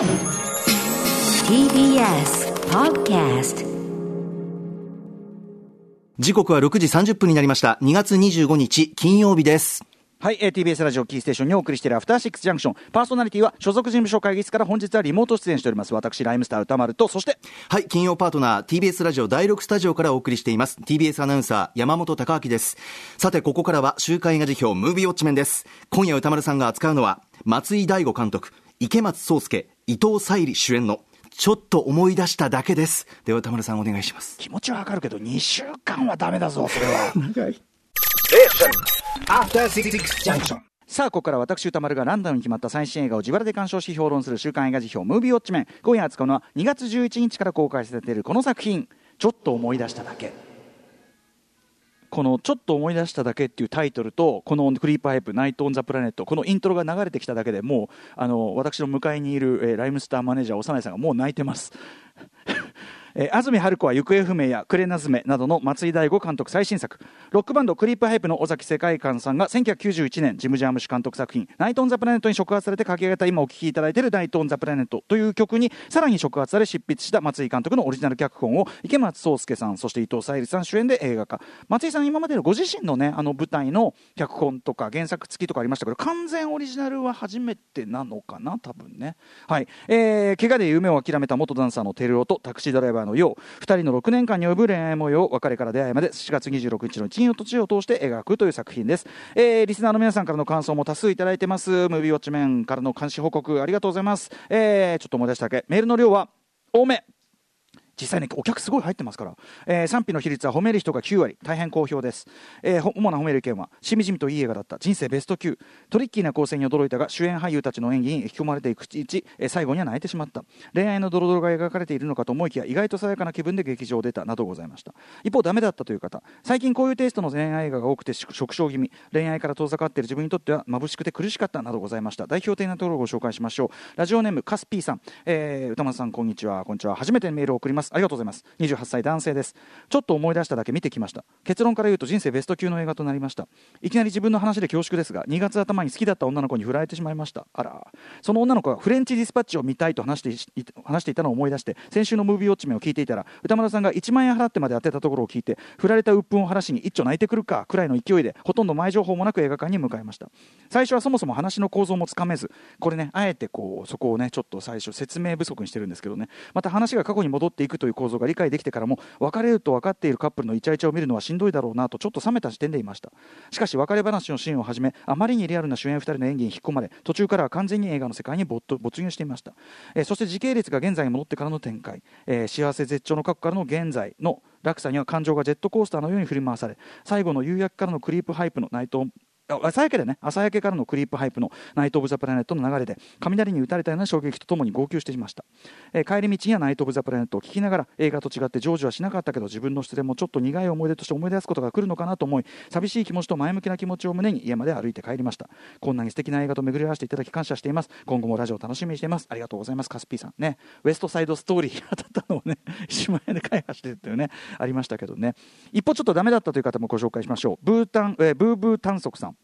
TBS Podcast 時刻は6時30分になりました。2月25日金曜日です。はい、えー TBS ラジオキーステーションにお送りしているアフターシックスジャンクション。パーソナリティは所属事務所会議室から本日はリモート出演しております。私、ライムスター歌丸と、そして、はい、金曜パートナー TBS ラジオ第6スタジオからお送りしています。TBS アナウンサー山本貴明です。さて、ここからは週刊映画辞表ムービーウォッチメンです。今夜歌丸さんが扱うのは、松井大悟監督、池松壮亮、伊藤沙莉主演の、ちょっと思い出しただけです。では歌丸さんお願いします。気持ちはわかるけど、2週間はダメだぞ、それは。After Six Junction. さあ、ここから私、歌丸がランダムに決まった最新映画を自腹で鑑賞し評論する週刊映画辞表、ムービーウォッチメン。今夜扱うのは2月11日から公開されているこの作品、ちょっと思い出しただけ。この「ちょっと思い出しただけ」っていうタイトルとこの「クリープハイプナイト・オン・ザ・プラネット」このイントロが流れてきただけでもうあの私の迎えにいる、えーライムスターマネージャー長内さんがもう泣いてます。えー安住春子は行方不明やクレナズメなどの松井大悟監督最新作。ロックバンドクリープハイプの尾崎世界観さんが1991年ジム・ジャームシ監督作品「ナイト・オン・ザ・プラネット」に触発されて書き上げた今お聴きいただいている「ナイト・オン・ザ・プラネット」という曲にさらに触発され執筆した松井監督のオリジナル脚本を池松壮亮さんそして伊藤沙莉さん主演で映画化。松井さん今までのご自身のねあの舞台の脚本とか原作付きとかありましたけど完全オリジナルは初めてなのかな多分ね。はい、えー、怪我で夢を諦めた元ダンサーのテルオとタクシードライバーのよう。2人の6年間に及ぶ恋愛模様を別れから出会いまで4月26日の金曜と地を通して描くという作品です、えー、リスナーの皆さんからの感想も多数いただいてます。ムービーウォッチメンからの監視報告ありがとうございます、えー、ちょっと思い出しただけ。メールの量は多め。実際ね、お客すごい入ってますから、えー賛否の比率は褒める人が9割、大変好評です。えー主な褒める意見は、しみじみといい映画だった、人生ベスト級、トリッキーな構成に驚いたが、主演俳優たちの演技に引き込まれていくうち、えー最後には泣いてしまった。恋愛のドロドロが描かれているのかと思いきや、意外と爽やかな気分で劇場を出た、などございました。一方、ダメだったという方、最近こういうテイストの恋愛映画が多くて縮小気味、恋愛から遠ざかっている自分にとっては眩しくて苦しかった、などございました。代表的なところをご紹介しましょう。ラジオネーム、カスピーさん、えー歌丸さん、こんにちは、こんにちは。初めてメールを送ります。ありがとうございます。28歳男性です。ちょっと思い出しただけ見てきました。結論から言うと人生ベスト級の映画となりました。いきなり自分の話で恐縮ですが、2月頭に好きだった女の子に振られてしまいました。あら。その女の子がフレンチディスパッチを見たいと話して話していたのを思い出して、先週のムービーウォッチメンを聞いていたら、歌丸さんが1万円払ってまで当てたところを聞いて、振られた鬱憤を晴らしに一丁泣いてくるかくらいの勢いで、ほとんど前情報もなく映画館に向かいました。最初はそもそも話の構造もつかめず、これね、あえてこう、そこをね、ちょっと最初説明不足にしてるんですけどね、また話が過去に戻っていくという構造が理解できてからも、別れると分かっているカップルのイチャイチャを見るのはしんどいだろうなとちょっと冷めた視点でいました。しかし別れ話のシーンをはじめあまりにリアルな主演2人の演技に引き込まれ途中からは完全に映画の世界に没入していました、えーそして時系列が現在に戻ってからの展開、えー幸せ絶頂の過去からの現在の落差には感情がジェットコースターのように振り回され最後の夕焼けからのクリープハイプのナイトあ朝焼けでね朝焼けからのクリープハイプのナイト・オブ・ザ・プラネットの流れで雷に打たれたような衝撃とともに号泣していました、えー帰り道にはナイト・オブ・ザ・プラネットを聞きながら映画と違って成就はしなかったけど自分の失恋もちょっと苦い思い出として思い出すことが来るのかなと思い寂しい気持ちと前向きな気持ちを胸に家まで歩いて帰りました。こんなに素敵な映画と巡り合わせていただき感謝しています。今後もラジオ楽しみにしています。ありがとうございます。カスピーさん。ね。ウエストサイドストーリー当たったのをね1万円で開発してるっていうねありましたけどね。一方ちょっとダメだったという方もご紹介しましょう。ブータン、えーブーブー短足さん。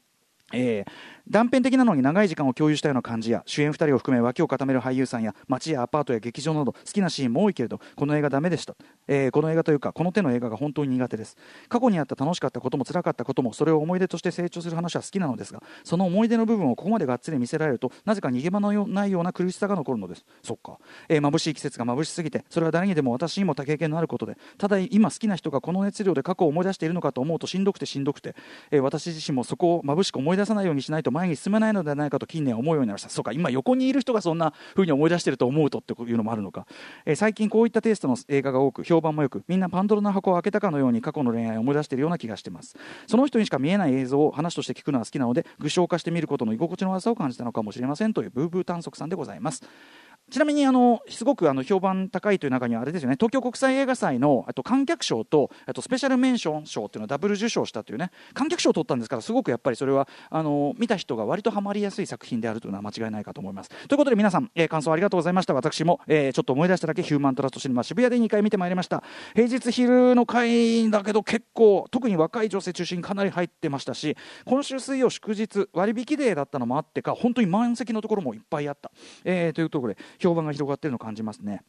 えー断片的なのに長い時間を共有したような感じや主演2人を含め脇を固める俳優さんや街やアパートや劇場など好きなシーンも多いけれどこの映画ダメでした、えーこの映画というかこの手の映画が本当に苦手です。過去にあった楽しかったことも辛かったこともそれを思い出として成長する話は好きなのですがその思い出の部分をここまでがっつり見せられるとなぜか逃げ場のないような苦しさが残るのですそっか、えー眩しい季節が眩しすぎてそれは誰にでも私にも多経験のあることでただ今好きな人がこの熱量で過去を思い出しているのかと思うとしんどくてしんどくて、えー私自身もそこを眩しく思い出さないようにしないと前に進めないのではないかと近年思うようになりました。そうか今横にいる人がそんなふうに思い出していると思うとっていうのもあるのか、えー最近こういったテイストの映画が多く評判もよくみんなパンドラの箱を開けたかのように過去の恋愛を思い出しているような気がしてます。その人にしか見えない映像を話として聞くのは好きなので具象化して見ることの居心地の悪さを感じたのかもしれませんというブーブー探索さんでございます。ちなみにあのすごくあの評判高いという中にはあれですよね。東京国際映画祭のあと観客賞とあとスペシャルメンション賞っていうのをダブル受賞したというね。観客賞を取ったんですからすごくやっぱりそれはあの見た人が割とハマりやすい作品であるというのは間違いないかと思います。ということで皆さん、えー感想ありがとうございました。私も、えーちょっと思い出しただけヒューマントラストシネマ渋谷で2回見てまいりました。平日昼の回だけど結構特に若い女性中心にかなり入ってましたし今週水曜祝日割引デーだったのもあってか本当に満席のところもいっぱいあった、えーというところで評判が広がっているのを感じますね。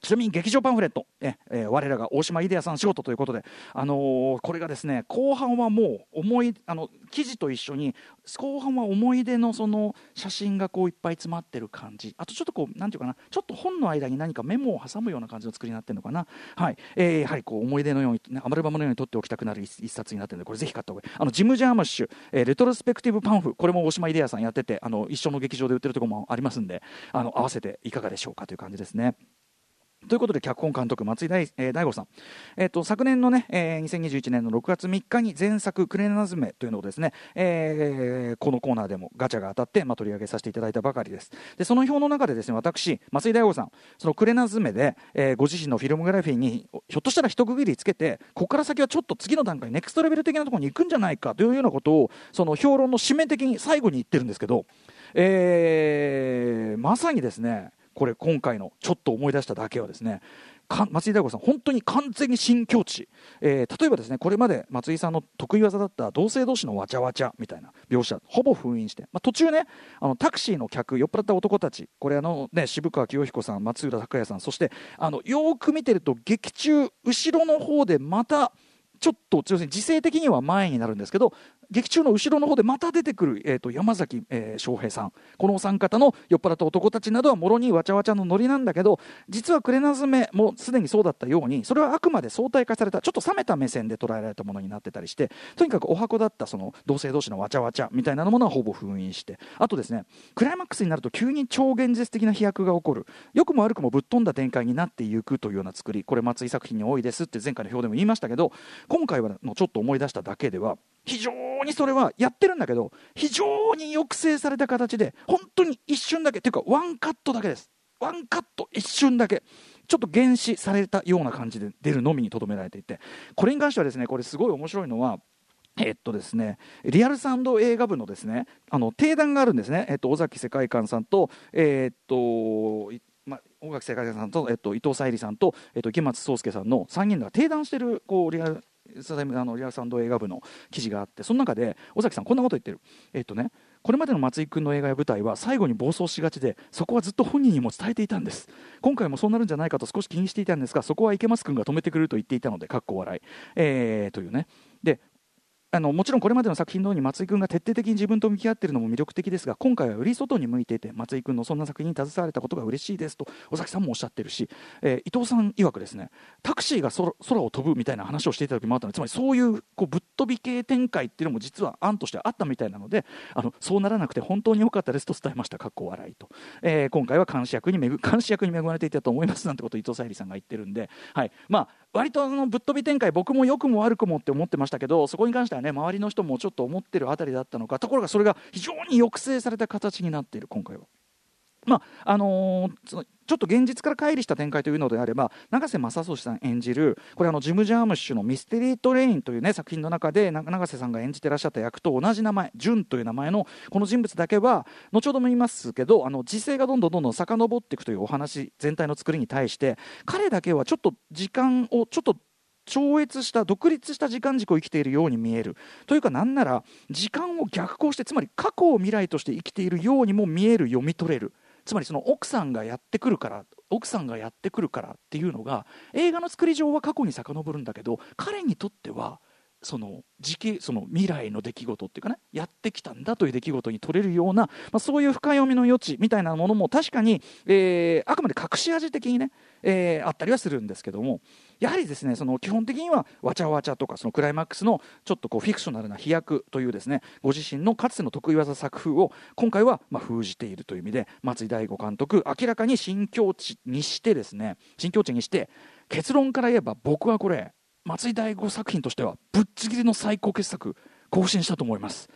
ちなみに劇場パンフレット、ええー、我らが大島イデアさん仕事ということで、あのー、これがですね後半はもう思いあの記事と一緒に後半は思い出のその写真がこういっぱい詰まってる感じ。あとちょっとこうなんていうかなちょっと本の間に何かメモを挟むような感じの作りになってるのかな、はい。えー、やはりこう思い出のように、アマルバムのように撮っておきたくなる一冊になってるのでこれぜひ買った方がいい。あのジム・ジャームッシュ、えー、レトロスペクティブパンフこれも大島イデアさんやっててあの一緒の劇場で売ってるところもありますんであの合わせていかがでしょうかという感じですね。ということで脚本監督松井大,、えー、大吾さん、えーと、昨年のね、えー、2021年の6月3日に前作「クレナズメ」というのをですね、えー、このコーナーでもガチャが当たって、まあ、取り上げさせていただいたばかりです。でその表の中でですね私松井大吾さんその「クレナズメで」えー、ご自身のフィルムグラフィーにひょっとしたら一区切りつけてここから先はちょっと次の段階ネクストレベル的なところに行くんじゃないかというようなことをその評論の締め的に最後に言ってるんですけど、えー、まさにですねこれ今回のちょっと思い出しただけはですね松井大吾さん、本当に完全に新境地、えー、例えばですねこれまで松井さんの得意技だった同性同士のわちゃわちゃみたいな描写、ほぼ封印して、まあ、途中ねあのタクシーの客、酔っ払った男たち、これあの、ね、渋川清彦さん、松浦拓也さん、そしてあのよく見てると、劇中、後ろの方でまた、ちょっと要するに時勢的には前になるんですけど劇中の後ろの方でまた出てくる、えーと、山崎、えー、翔平さん。このお三方の酔っ払った男たちなどはもろにわちゃわちゃのノリなんだけど実はクレナズメもすでにそうだったようにそれはあくまで相対化されたちょっと冷めた目線で捉えられたものになってたりしてとにかくお箱だったその同性同士のわちゃわちゃみたいなものはほぼ封印してあとですねクライマックスになると急に超現実的な飛躍が起こる。良くも悪くもぶっ飛んだ展開になっていくというような作り。これ松井作品に多いですって前回の表でも言いましたけど今回はのちょっと思い出しただけでは非常にそれはやってるんだけど非常に抑制された形で本当に一瞬だけっていうかワンカットだけです。ワンカット一瞬だけちょっと原始されたような感じで出るのみにとどめられていて。これに関してはですねこれすごい面白いのはえっとですね、リアルサウンド映画部のですねあの定談があるんですね、えっと、尾崎世界観さんと,、え、っとまあ、尾崎世界観さんと、えっと、伊藤沙莉さんと、えっと、池松壮亮さんの3人が定談してるこうリアルあのリアルサウンド映画部の記事があってその中で尾崎さんこんなこと言ってる。えっとねこれまでの松井君の映画や舞台は最後に暴走しがちでそこはずっと本人にも伝えていたんです。今回もそうなるんじゃないかと少し気にしていたんですがそこは池松君が止めてくれると言っていたのでかっこ笑い、えー、というね。であのもちろんこれまでの作品のように松井君が徹底的に自分と向き合っているのも魅力的ですが今回はより外に向いていて松井君のそんな作品に携われたことが嬉しいですと尾崎さんもおっしゃってるし、えー、伊藤さん曰くですねタクシーが空を飛ぶみたいな話をしていた時もあったのでつまりそういうこうぶっ飛び系展開っていうのも実は案としてあったみたいなのであのそうならなくて本当に良かったですと伝えました。かっこ笑いと、えー、今回は監視役に監視役に恵まれていたと思いますなんてことを伊藤沙莉さんが言ってるんで、はい。まあ、割とあのぶっ飛び展開僕も良くも悪くもって思ってましたけどそこに関してはね周りの人もちょっと思ってるあたりだったのかところがそれが非常に抑制された形になっている今回は。まああのー、ちょっと現実から乖離した展開というのであれば永瀬正敏さん演じるこれあのジム・ジャームッシュの「ミステリー・トレイン」という、ね、作品の中で永瀬さんが演じてらっしゃった役と同じ名前ジュンという名前のこの人物だけは後ほども言いますけどあの時勢がどんどんどんどん遡っていくというお話全体の作りに対して彼だけはちょっと時間をちょっと超越した独立した時間軸を生きているように見える。というかなんなら時間を逆行してつまり過去を未来として生きているようにも見える読み取れる。つまりその奥さんがやってくるから奥さんがやってくるからっていうのが映画の作り上は過去に遡るんだけど彼にとってはその時期その未来の出来事っていうかねやってきたんだという出来事に取れるような、まあ、そういう深読みの余地みたいなものも確かに、えー、あくまで隠し味的にね、えー、あったりはするんですけどもやはりですねその基本的にはわちゃわちゃとかそのクライマックスのちょっとこうフィクショナルな飛躍というですねご自身のかつての得意技作風を今回はま封じているという意味で松井大悟監督明らかに新境地にしてですね新境地にして結論から言えば僕はこれ松井大悟作品としてはぶっちぎりの最高傑作更新したと思います。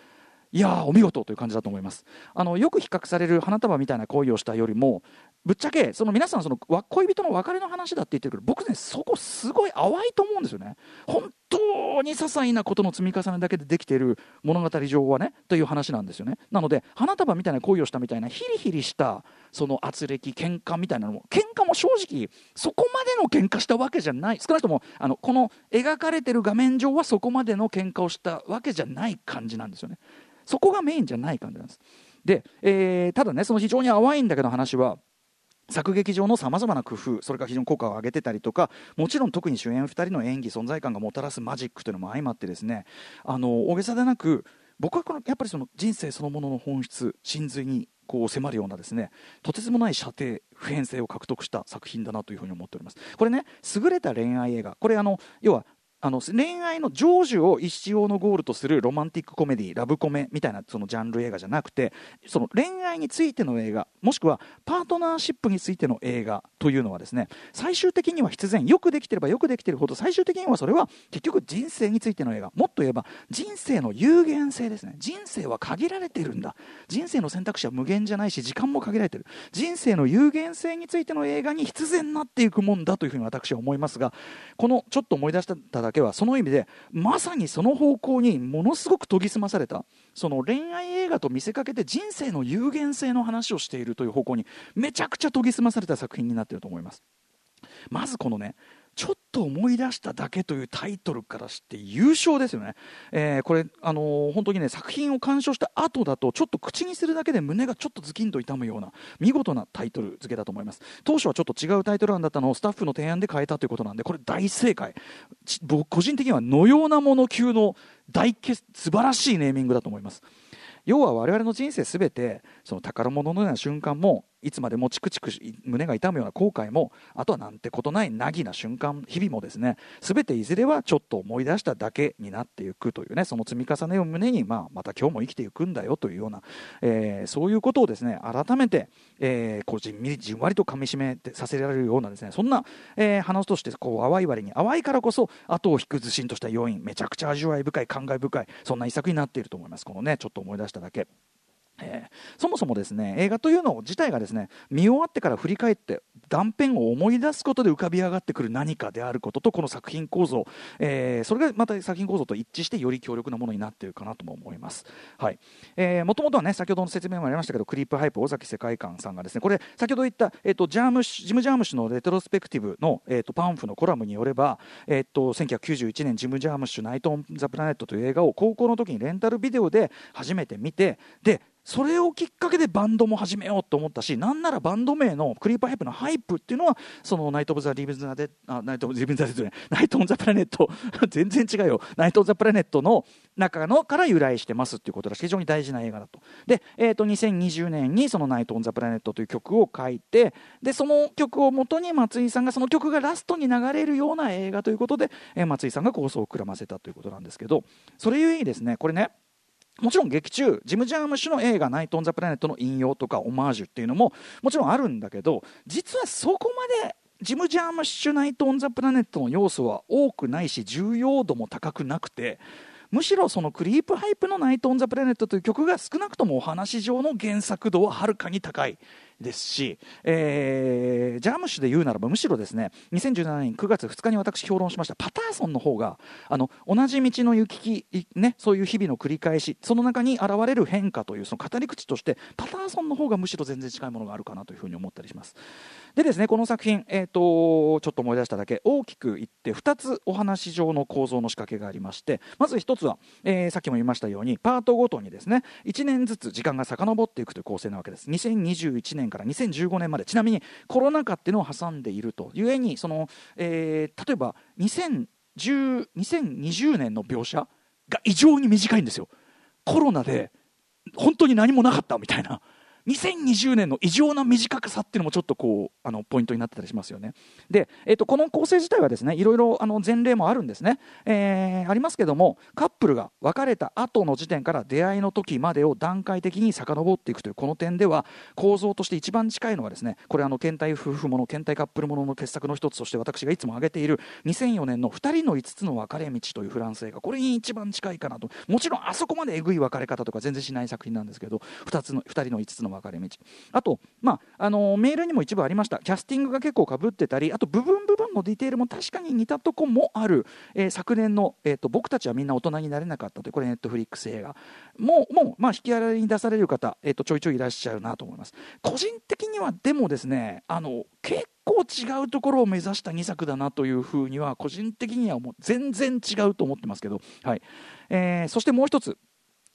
いやお見事という感じだと思います。あのよく比較される花束みたいな行為をしたよりもぶっちゃけその皆さんその恋人の別れの話だって言ってるけど僕ねそこすごい淡いと思うんですよね。本当に些細なことの積み重ねだけでできている物語上はねという話なんですよね。なので花束みたいな行為をしたみたいなヒリヒリしたその圧力喧嘩みたいなのも喧嘩も正直そこまでの喧嘩したわけじゃない。少なくともあのこの描かれてる画面上はそこまでの喧嘩をしたわけじゃない感じなんですよね。そこがメインじゃない感じなんです。で、えー、ただねその非常に淡いんだけど話は作劇上のさまざまな工夫それから非常に効果を上げてたりとかもちろん特に主演2人の演技存在感がもたらすマジックというのも相まってですねあの大げさでなく僕はこのやっぱりその人生そのものの本質真髄にこう迫るようなですねとてつもない射程普遍性を獲得した作品だなというふうに思っております。これね優れた恋愛映画。これあの要はあの恋愛の成就を一生のゴールとするロマンティックコメディラブコメみたいなそのジャンル映画じゃなくてその恋愛についての映画もしくはパートナーシップについての映画というのはですね最終的には必然よくできてればよくできてるほど最終的にはそれは結局人生についての映画もっと言えば人生の有限性ですね。人生は限られてるんだ。人生の選択肢は無限じゃないし時間も限られてる。人生の有限性についての映画に必然なっていくもんだというふうに私は思いますがこのちょっと思い出しただけはその意味でまさにその方向にものすごく研ぎ澄まされたその恋愛映画と見せかけて人生の有限性の話をしているという方向にめちゃくちゃ研ぎ澄まされた作品になっていると思います。まずこのねちょっと思い出しただけというタイトルからして優勝ですよね、えー、これ、あのー、本当にね作品を鑑賞した後だとちょっと口にするだけで胸がちょっとズキンと痛むような見事なタイトル付けだと思います。当初はちょっと違うタイトル案だったのをスタッフの提案で変えたということなんでこれ大正解。僕個人的にはのようなもの級の大素晴らしいネーミングだと思います。要は我々の人生すべてその宝物のような瞬間もいつまでもチクチク胸が痛むような後悔もあとはなんてことない凪な瞬間日々もですね全ていずれはちょっと思い出しただけになっていくというねその積み重ねを胸に、まあ、また今日も生きていくんだよというような、えー、そういうことをですね改めて、えー、こうじんみりじんわりとかみしめてさせられるようなですねそんな、えー、話としてこう淡い割に淡いからこそ後を引くずしんとした要因めちゃくちゃ味わい深い感慨深いそんな一作になっていると思いますこのねちょっと思い出しただけ。えー、そもそもですね映画というの自体がですね見終わってから振り返って断片を思い出すことで浮かび上がってくる何かであることとこの作品構造、えー、それがまた作品構造と一致してより強力なものになっているかなとも思います。もともとはね先ほどの説明もありましたけどクリープハイプ尾崎世界観さんがですねこれ先ほど言った、えーと、ジャームジム・ジャーム氏のレトロスペクティブの、えーと、パンフのコラムによれば、えーと、1991年ジム・ジャームッシュナイト・オン・ザ・プラネットという映画を高校の時にレンタルビデオで初めて見てでそれをきっかけでバンドも始めようと思ったしなんならバンド名のクリープハイプのハイプっていうのはそのナイト・オブ・ザ・リブ・ザ・デあナイト・オブ・リブ・ザ・デナイト・オン・ザ・プラネット。全然違うよ。ナイト・オブ・ザ・プラネットの中のから由来してますっていうことらし非常に大事な映画だと。で、えー、と2020年にそのナイト・オン・ザ・プラネットという曲を書いてでその曲をもとに松井さんがその曲がラストに流れるような映画ということで、えー、松井さんが構想を膨らませたということなんですけどそれゆえにですねこれねもちろん劇中ジム・ジャームッシュの映画「ナイト・オン・ザ・プラネット」の引用とかオマージュっていうのももちろんあるんだけど実はそこまでジム・ジャームッシュナイト・オン・ザ・プラネットの要素は多くないし重要度も高くなくてむしろそのクリープハイプの「ナイト・オン・ザ・プラネット」という曲が少なくともお話上の原作度ははるかに高いですし、えー、ジャムシュで言うならばむしろですね2017年9月2日に私評論しましたパターソンの方があの同じ道の行き来、ね、そういう日々の繰り返しその中に現れる変化というその語り口としてパターソンの方がむしろ全然近いものがあるかなというふうに思ったりします。でですねこの作品、えーと、ちょっと思い出しただけ大きく言って2つお話上の構造の仕掛けがありましてまず1つは、えー、さっきも言いましたようにパートごとにですね1年ずつ時間が遡っていくという構成なわけです。2021年から2015年まで。ちなみにコロナ禍っていうのを挟んでいるというえにその、えー、例えば2020年の描写が異常に短いんですよ。コロナで本当に何もなかったみたいな。2020年の異常な短さっていうのもちょっとこうあのポイントになってたりしますよね。で、えー、とこの構成自体はですねいろいろあの前例もあるんですね、えー、ありますけどもカップルが別れた後の時点から出会いの時までを段階的に遡っていくというこの点では構造として一番近いのはですねこれあの検体夫婦もの検体カップルものの傑作の一つとして私がいつも挙げている2004年の2人の5つの別れ道というフランス映画。これに一番近いかなと。もちろんあそこまでえぐい別れ方とか全然しない作品なんですけど 2, つの2人の5つの分かれ道。あと、まあ、あのメールにも一部ありました。キャスティングが結構かぶってたりあと部分部分のディテールも確かに似たとこもある、えー、昨年の、えーと「僕たちはみんな大人になれなかった」というこれネットフリックス映画。もうもう、まあ、引き洗いに出される方、えーと、ちょいちょいいらっしゃるなと思います。個人的にはでもですねあの結構違うところを目指した2作だなというふうには個人的にはもう全然違うと思ってますけど、はい。えー、そしてもう一つ。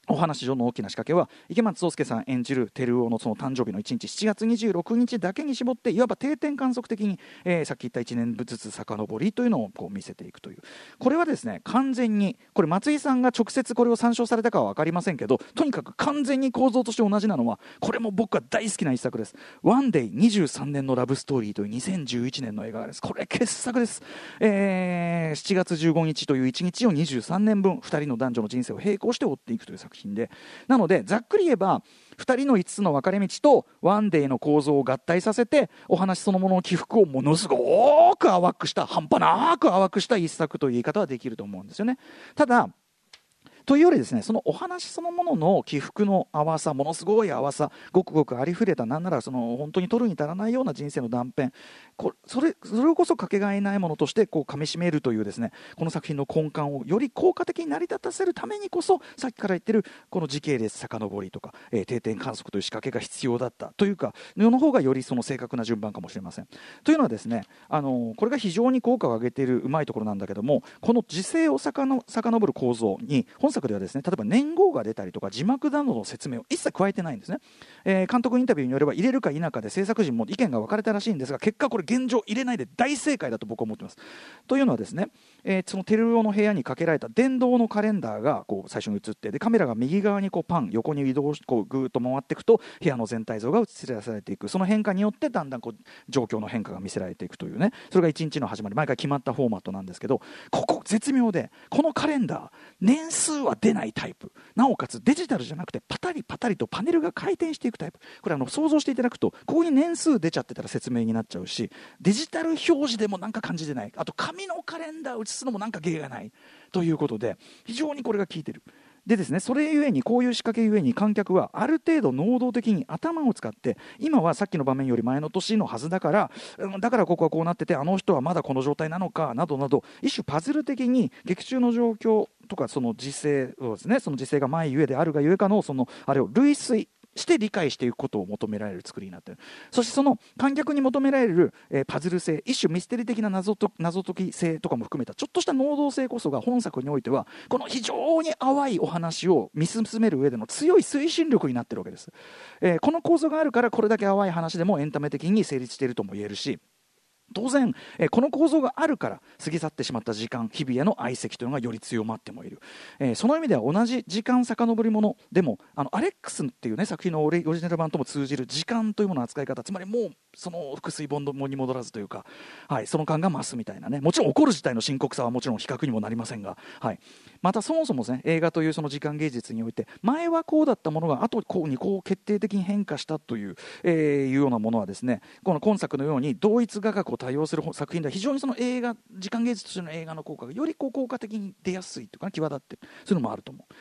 お話上の大きな仕掛けは池松壮亮さん演じる照夫のその誕生日の1日7月26日だけに絞っていわば定点観測的に、えー、さっき言った1年ずつ遡りというのをこう見せていくという。これはですね完全にこれ松井さんが直接これを参照されたかは分かりませんけどとにかく完全に構造として同じなのはこれも僕は大好きな一作です「ワンデイ23年のラブストーリー」という2011年の映画です。これ傑作です、えー、7月15日という1日を23年分2人の男女の人生を並行して追っていくという作品。品で。なのでざっくり言えば2人の5つの分かれ道とワンデーの構造を合体させてお話そのものの起伏をものすごく淡くした半端なく淡くした一作という言い方はできると思うんですよね。ただというよりですねそのお話そのものの起伏の淡さものすごい淡さごくごくありふれたなんならその本当に取るに足らないような人生の断片こそれそれこそかけがえないものとしてこう噛みしめるというですねこの作品の根幹をより効果的に成り立たせるためにこそさっきから言ってるこの時系列遡りとか、えー、定点観測という仕掛けが必要だったというかの方がよりその正確な順番かもしれません。というのはですねあのこれが非常に効果を上げているうまいところなんだけどもこの時勢をさかの遡る構造に本作ではですね例えば年号が出たりとか字幕などの説明を一切加えてないんですね、えー、監督インタビューによれば入れるか否かで制作陣も意見が分かれたらしいんですが結果これ現状入れないで大正解だと僕は思ってます。というのはですね、えー、そのテルオの部屋にかけられた電動のカレンダーがこう最初に映ってでカメラが右側にこうパン横に移動しこうぐーっと回っていくと部屋の全体像が映し出されていく。その変化によってだんだんこう状況の変化が見せられていくというね。それが1日の始まり。毎回決まったフォーマットなんですけどここ絶妙でこのカレンダー年数は出ないタイプ。なおかつデジタルじゃなくてパタリパタリとパネルが回転していくタイプ。これあの想像していただくとここに年数出ちゃってたら説明になっちゃうしデジタル表示でもなんか感じてない。あと紙のカレンダーを写すのもなんか芸がない。ということで非常にこれが効いてる。でですねそれゆえにこういう仕掛けゆえに観客はある程度能動的に頭を使って今はさっきの場面より前の年のはずだからだからここはこうなっててあの人はまだこの状態なのかなどなど一種パズル的に劇中の状況とかその時勢をですねその時勢が前ゆえであるがゆえかのそのあれを類推して理解していくことを求められる作りになっている。そしてその観客に求められる、えー、パズル性一種ミステリー的な謎と謎解き性とかも含めたちょっとした能動性こそが本作においてはこの非常に淡いお話を見進める上での強い推進力になっているわけです、えー、この構造があるからこれだけ淡い話でもエンタメ的に成立しているとも言えるし当然、えー、この構造があるから過ぎ去ってしまった時間日々への愛席というのがより強まってもいる、えー、その意味では同じ時間遡りものでもあのアレックスっていう、ね、作品のオリジナル版とも通じる時間というものの扱い方つまりもうその腹水ボンドに戻らずというか、はい、その感が増すみたいなね。もちろん起こる事態の深刻さはもちろん比較にもなりませんが、はい、またそもそも、ね、映画というその時間芸術において前はこうだったものが後こうにこう決定的に変化したという,、えー、いうようなものはですねこの今作のように同一画角を多用する作品では非常にその映画時間芸術としての映画の効果がよりこう効果的に出やすいというか、際立ってるそういうのもあると思う。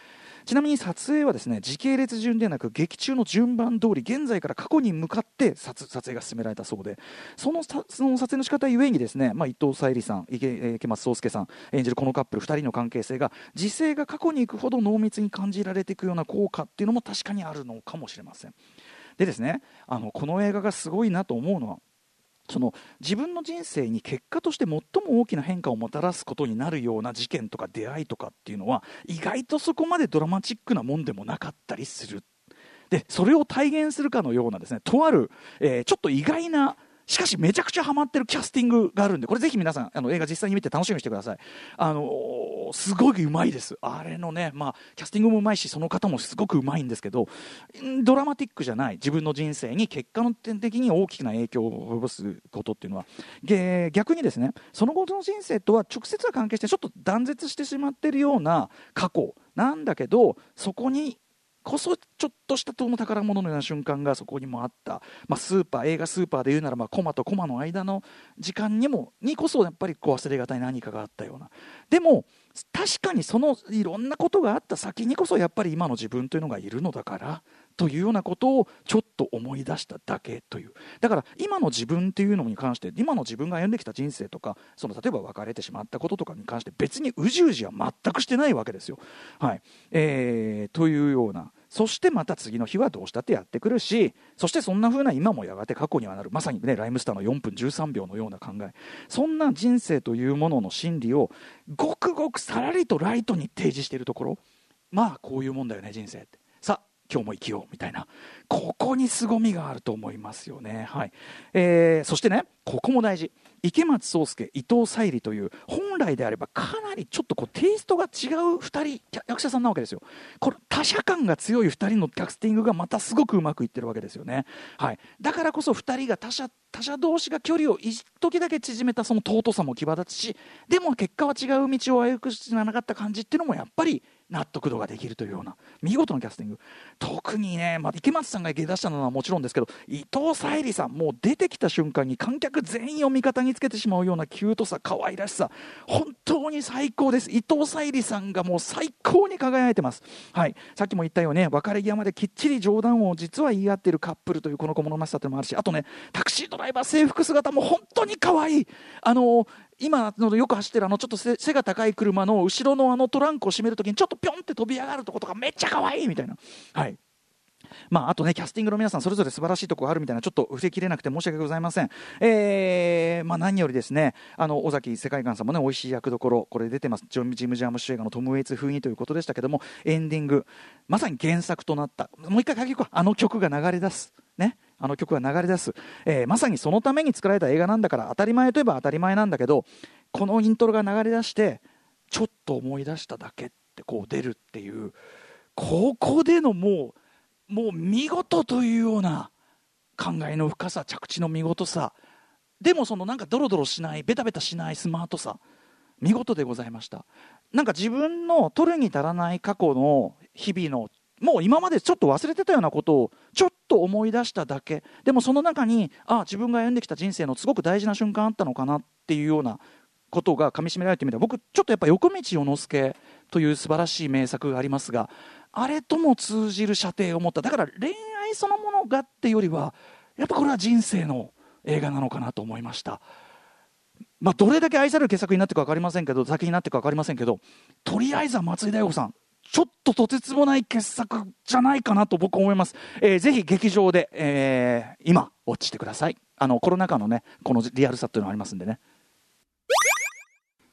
ちなみに撮影はですね時系列順ではなく劇中の順番通り現在から過去に向かって撮影が進められたそうでそのその撮影の仕方ゆえにですね、まあ、伊藤沙莉さん池池松壮亮さん演じるこのカップル2人の関係性が時勢が過去に行くほど濃密に感じられていくような効果っていうのも確かにあるのかもしれません。でですねあのこの映画がすごいなと思うのはその自分の人生に結果として最も大きな変化をもたらすことになるような事件とか出会いとかっていうのは意外とそこまでドラマチックなもんでもなかったりする。でそれを体現するかのようなですねとある、えー、ちょっと意外なしかしめちゃくちゃハマってるキャスティングがあるんでこれぜひ皆さんあの映画実際に見て楽しみにしてください。あのー、すごいうまいです。あれのねまあキャスティングもうまいしその方もすごくうまいんですけどドラマティックじゃない自分の人生に結果の点的に大きな影響を及ぼすことっていうのは逆にですねその後の人生とは直接は関係してちょっと断絶してしまってるような過去なんだけどそこにこそちょっとしたの宝物のような瞬間がそこにもあった、まあ、スーパー映画スーパーで言うならばコマとコマの間の時間にもにこそやっぱりこう忘れがたい何かがあったような。でも確かにそのいろんなことがあった先にこそやっぱり今の自分というのがいるのだからというようなことをちょっと思い出しただけという。だから今の自分っていうのに関して今の自分が歩んできた人生とかその例えば別れてしまったこととかに関して別にうじうじは全くしてないわけですよ。はい。えー、というようなそしてまた次の日はどうしたってやってくるしそしてそんな風な今もやがて過去にはなる。まさにねライムスターの4分13秒のような考え。そんな人生というものの真理をごくごくさらりとライトに提示しているところ。まあこういうもんだよね人生って。さあ今日も生きようみたいな。ここに凄みがあると思いますよね。はい、えー、そしてねここも大事。池松壮亮伊藤沙莉という本来であればかなりちょっとこうテイストが違う2人役者さんなわけですよ。これ他者感が強い2人のキャスティングがまたすごくうまくいってるわけですよね、はい、だからこそ2人が他者他者同士が距離を一時だけ縮めたその尊さも際立つしでも結果は違う道を歩くしかなかった感じっていうのもやっぱり納得度ができるというような見事なキャスティング。特にね、まあ、池松さんが出したのはもちろんですけど伊藤沙莉さんもう出てきた瞬間に観客全員を味方につけてしまうようなキュートさ可愛らしさ。本当に最高です。伊藤沙莉さんがもう最高に輝いてます、はい、さっきも言ったように、ね、別れ際まできっちり冗談を実は言い合っているカップルというこの小物々しさというのもあるしあとねタクシードライバー制服姿も本当に可愛いあの今のよく走ってるあのちょっと背が高い車の後ろのあのトランクを閉めるときにちょっとぴょんって飛び上がるとことかめっちゃ可愛いみたいな。はいまあ、あとね、キャスティングの皆さん、それぞれ素晴らしいところがあるみたいな、ちょっと伏せきれなくて申し訳ございません。えー、まあ、何よりですね、あの、尾崎世界観さんもね、美味しい役どころ、これ出てます。ジョ・ジム・ジャーム主映画のトム・ウェイツ風にということでしたけども、エンディング、まさに原作となった、もう一回書きあの曲が流れ出す。ね。あの曲が流れ出す、えー、まさにそのために作られた映画なんだから当たり前といえば当たり前なんだけどこのイントロが流れ出してちょっと思い出しただけってこう出るっていうここでのもうもう見事というような考えの深さ着地の見事さでもそのなんかドロドロしないベタベタしないスマートさ見事でございました。なんか自分の取るに足らない過去の日々のもう今までちょっと忘れてたようなことをちょっと思い出しただけ。でもその中にああ自分が歩んできた人生のすごく大事な瞬間あったのかなっていうようなことがかみしめられてみた。ら僕ちょっとやっぱ横道世之助という素晴らしい名作がありますがあれとも通じる射程を持った。だから恋愛そのものがっていうよりはやっぱこれは人生の映画なのかなと思いました。まあ、どれだけ愛される傑作になっていくか分かりませんけど先になっていくか分かりませんけどとりあえずは松井大悟さん。ちょっととてつもない傑作じゃないかなと僕は思います。えー、ぜひ劇場で、えー、今、落ちてください。あの、コロナ禍のね、このリアルさっていうのがありますんでね。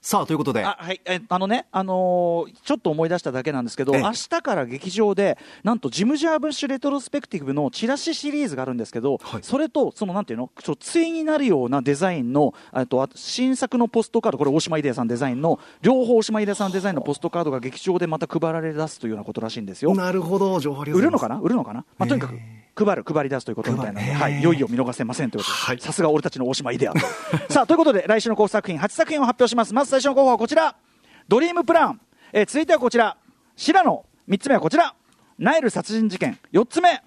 さあということで。あ,、はい。えあのね、あのー、ちょっと思い出しただけなんですけど明日から劇場でなんとジム・ジャーブッシュレトロスペクティブのチラシシリーズがあるんですけど、はい、それとそのなんていうのちょ対になるようなデザインのと新作のポストカードこれ大島秀也さんデザインの両方大島秀也さんデザインのポストカードが劇場でまた配られ出すというようなことらしいんですよ。なるほど情報売るのかな？売るのかな、まあ、とにかく配る、配り出すということみたいなので、はい、いよいよ見逃せませんということで、さすが俺たちの大島イデアと。さあ、ということで、来週の候補作品、8作品を発表します。まず最初の候補はこちら、ドリームプラン。えー、続いてはこちら、白野。3つ目はこちら、ナイル殺人事件。4つ目、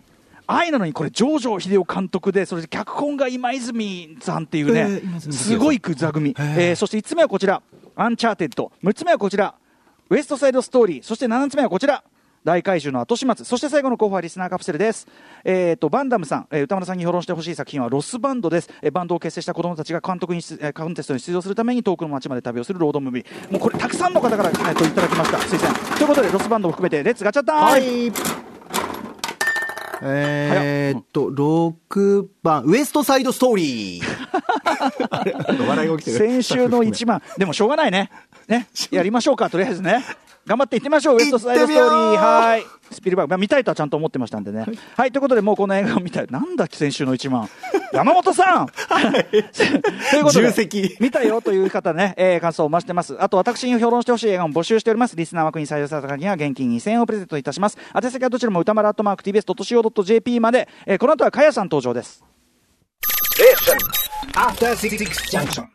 愛なのにこれ、城定秀夫監督で、それで脚本が今泉さんっていうね、えー、すごい座組。えー、そして5つ目はこちら、アンチャーテッド。6つ目はこちら、ウエストサイドストーリー。そして7つ目はこちら、大怪獣のあとしまつそして最後の候補はリスナーカプセルです、えーと、バンダムさん、えー、歌丸さんに評論してほしい作品はロスバンドです、えー、バンドを結成した子供たちが監督に、えー、コンテストに出場するために遠くの街まで旅をするロードムービー。もうこれたくさんの方から、えー、といただきました。推薦。ということでロスバンドを含めて Let's ガチャ time、はい。えー、っと、6番、ウエストサイドストーリー。笑いが起きてる。先週の1番。でもしょうがないね。ね？やりましょうか、とりあえずね。頑張っていってみましょう、ウエストサイドストーリー。はい。スピルバーグ、まあ、見たいとはちゃんと思ってましたんでね。はい、ということで、もうこの映画を見たい。なんだ、先週の1万。山本さん、はい、ということで、見たよという方ね、えー、感想を増してます。あと、私に評論してほしい映画も募集しております。リスナー枠に採用された方には現金2000円をプレゼントいたします。宛先はどちらも歌丸アットマーク TBS.CO.JP まで、えー、この後はかやさん登場です。え After Six junction.